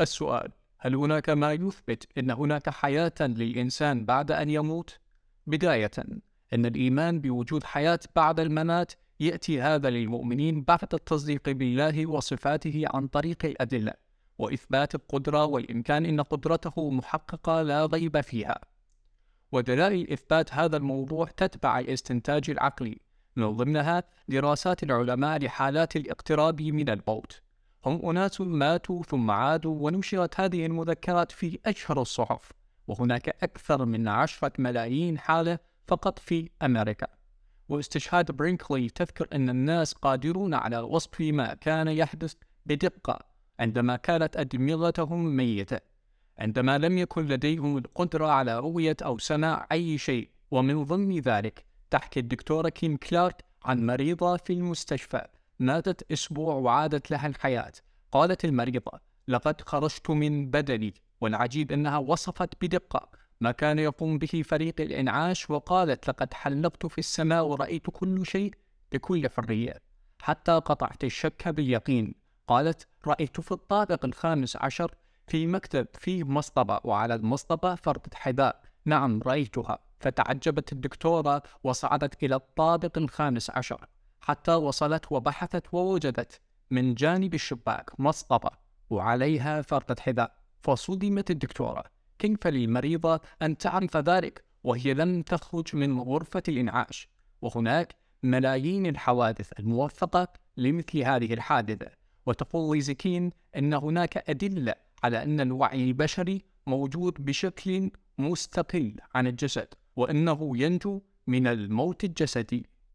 السؤال هل هناك ما يثبت أن هناك حياة للإنسان بعد أن يموت؟ بداية أن الإيمان بوجود حياة بعد الممات يأتي هذا للمؤمنين بعد التصديق بالله وصفاته عن طريق الأدلة وإثبات القدرة والإمكان أن قدرته محققة لا ريب فيها ودلائل إثبات هذا الموضوع تتبع الاستنتاج العقلي من ضمنها دراسات العلماء لحالات الاقتراب من الموت هم أناس ماتوا ثم عادوا ونشرت هذه المذكرات في أشهر الصحف وهناك أكثر من عشرة ملايين حالة فقط في أمريكا. واستشهاد برينكلي تذكر أن الناس قادرون على وصف ما كان يحدث بدقة عندما كانت أدمغتهم ميتة. عندما لم يكن لديهم القدرة على رؤية أو سماع أي شيء ومن ضمن ذلك تحكي الدكتورة كيم كلارك عن مريضة في المستشفى. ماتت أسبوع وعادت لها الحياة. قالت المريضة لقد خرجت من بدني والعجيب أنها وصفت بدقة. ما كان يقوم به فريق الإنعاش وقالت لقد حلقت في السماء ورأيت كل شيء بكل حرية حتى قطعت الشك باليقين. قالت رأيت في الطابق الخامس عشر في مكتب فيه مصطبة وعلى المصطبة فردة حذاء. نعم رأيتها. فتعجبت الدكتورة وصعدت إلى الطابق الخامس عشر. حتى وصلت وبحثت ووجدت من جانب الشباك مصطبة وعليها فردة حذاء فصدمت الدكتورة. كيف للمريضة أن تعرف ذلك وهي لم تخرج من غرفة الإنعاش. وهناك ملايين الحوادث الموثقة لمثل هذه الحادثة. وتقول ليزكين أن هناك أدلة على أن الوعي البشري موجود بشكل مستقل عن الجسد وأنه ينجو من الموت الجسدي.